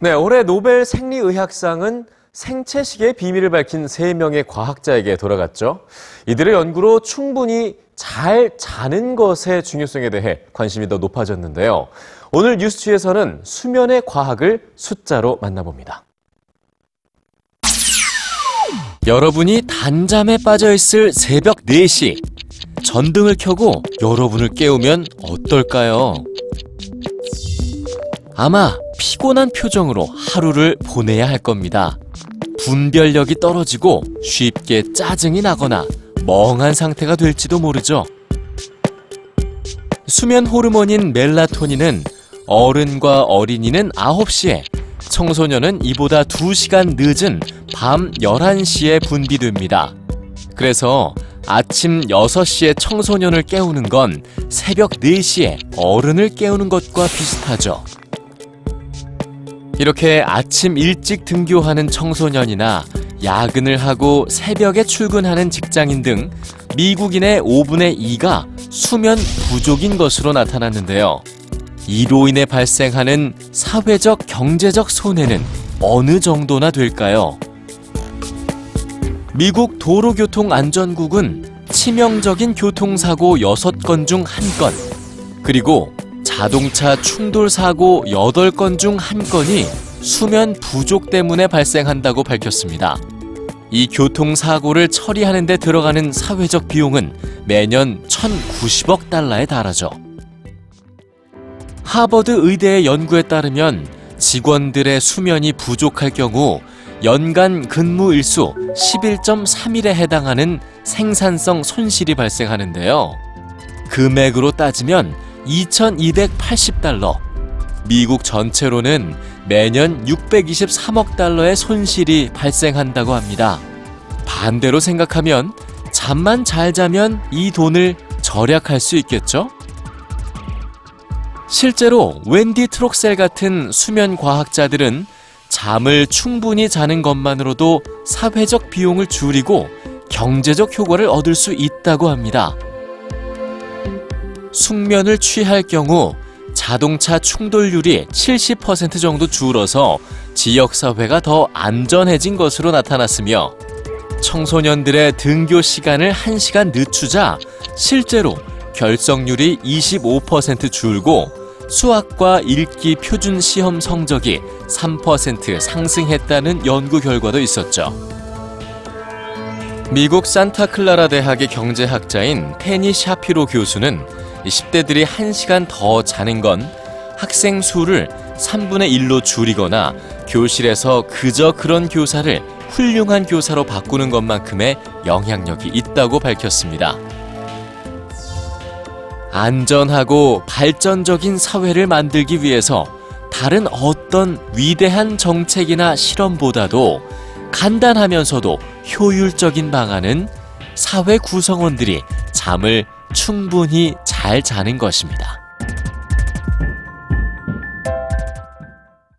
네, 올해 노벨 생리의학상은 생체식의 비밀을 밝힌 세명의 과학자에게 돌아갔죠. 이들의 연구로 충분히 잘 자는 것의 중요성에 대해 관심이 더 높아졌는데요. 오늘 뉴스취에서는 수면의 과학을 숫자로 만나봅니다. 여러분이 단잠에 빠져 있을 새벽 4시. 전등을 켜고 여러분을 깨우면 어떨까요? 아마 피곤한 표정으로 하루를 보내야 할 겁니다. 분별력이 떨어지고 쉽게 짜증이 나거나 멍한 상태가 될지도 모르죠. 수면 호르몬인 멜라토닌은 어른과 어린이는 9시에, 청소년은 이보다 2시간 늦은 밤 11시에 분비됩니다. 그래서 아침 6시에 청소년을 깨우는 건 새벽 4시에 어른을 깨우는 것과 비슷하죠. 이렇게 아침 일찍 등교하는 청소년이나 야근을 하고 새벽에 출근하는 직장인 등 미국인의 5분의 2가 수면 부족인 것으로 나타났는데요. 이로 인해 발생하는 사회적 경제적 손해는 어느 정도나 될까요? 미국 도로교통안전국은 치명적인 교통사고 6건 중 1건, 그리고 자동차 충돌 사고 8건 중 1건이 수면 부족 때문에 발생한다고 밝혔습니다. 이 교통사고를 처리하는 데 들어가는 사회적 비용은 매년 1,090억 달러에 달하죠. 하버드 의대의 연구에 따르면 직원들의 수면이 부족할 경우 연간 근무 일수 11.3일에 해당하는 생산성 손실이 발생하는데요. 금액으로 따지면 2,280달러. 미국 전체로는 매년 623억 달러의 손실이 발생한다고 합니다. 반대로 생각하면 잠만 잘 자면 이 돈을 절약할 수 있겠죠? 실제로 웬디 트록셀 같은 수면 과학자들은 잠을 충분히 자는 것만으로도 사회적 비용을 줄이고 경제적 효과를 얻을 수 있다고 합니다. 숙면을 취할 경우 자동차 충돌률이 70% 정도 줄어서 지역사회가 더 안전해진 것으로 나타났으며 청소년들의 등교 시간을 1시간 늦추자 실제로 결석률이 25% 줄고 수학과 읽기 표준 시험 성적이 3% 상승했다는 연구 결과도 있었죠. 미국 산타클라라 대학의 경제학자인 테니 샤피로 교수는 10대들이 1시간 더 자는 건 학생 수를 3분의 1로 줄이거나 교실에서 그저 그런 교사를 훌륭한 교사로 바꾸는 것만큼의 영향력이 있다고 밝혔습니다. 안전하고 발전적인 사회를 만들기 위해서 다른 어떤 위대한 정책이나 실험보다도 간단하면서도 효율적인 방안은 사회 구성원들이 잠을 충분히 잘 자는 것입니다.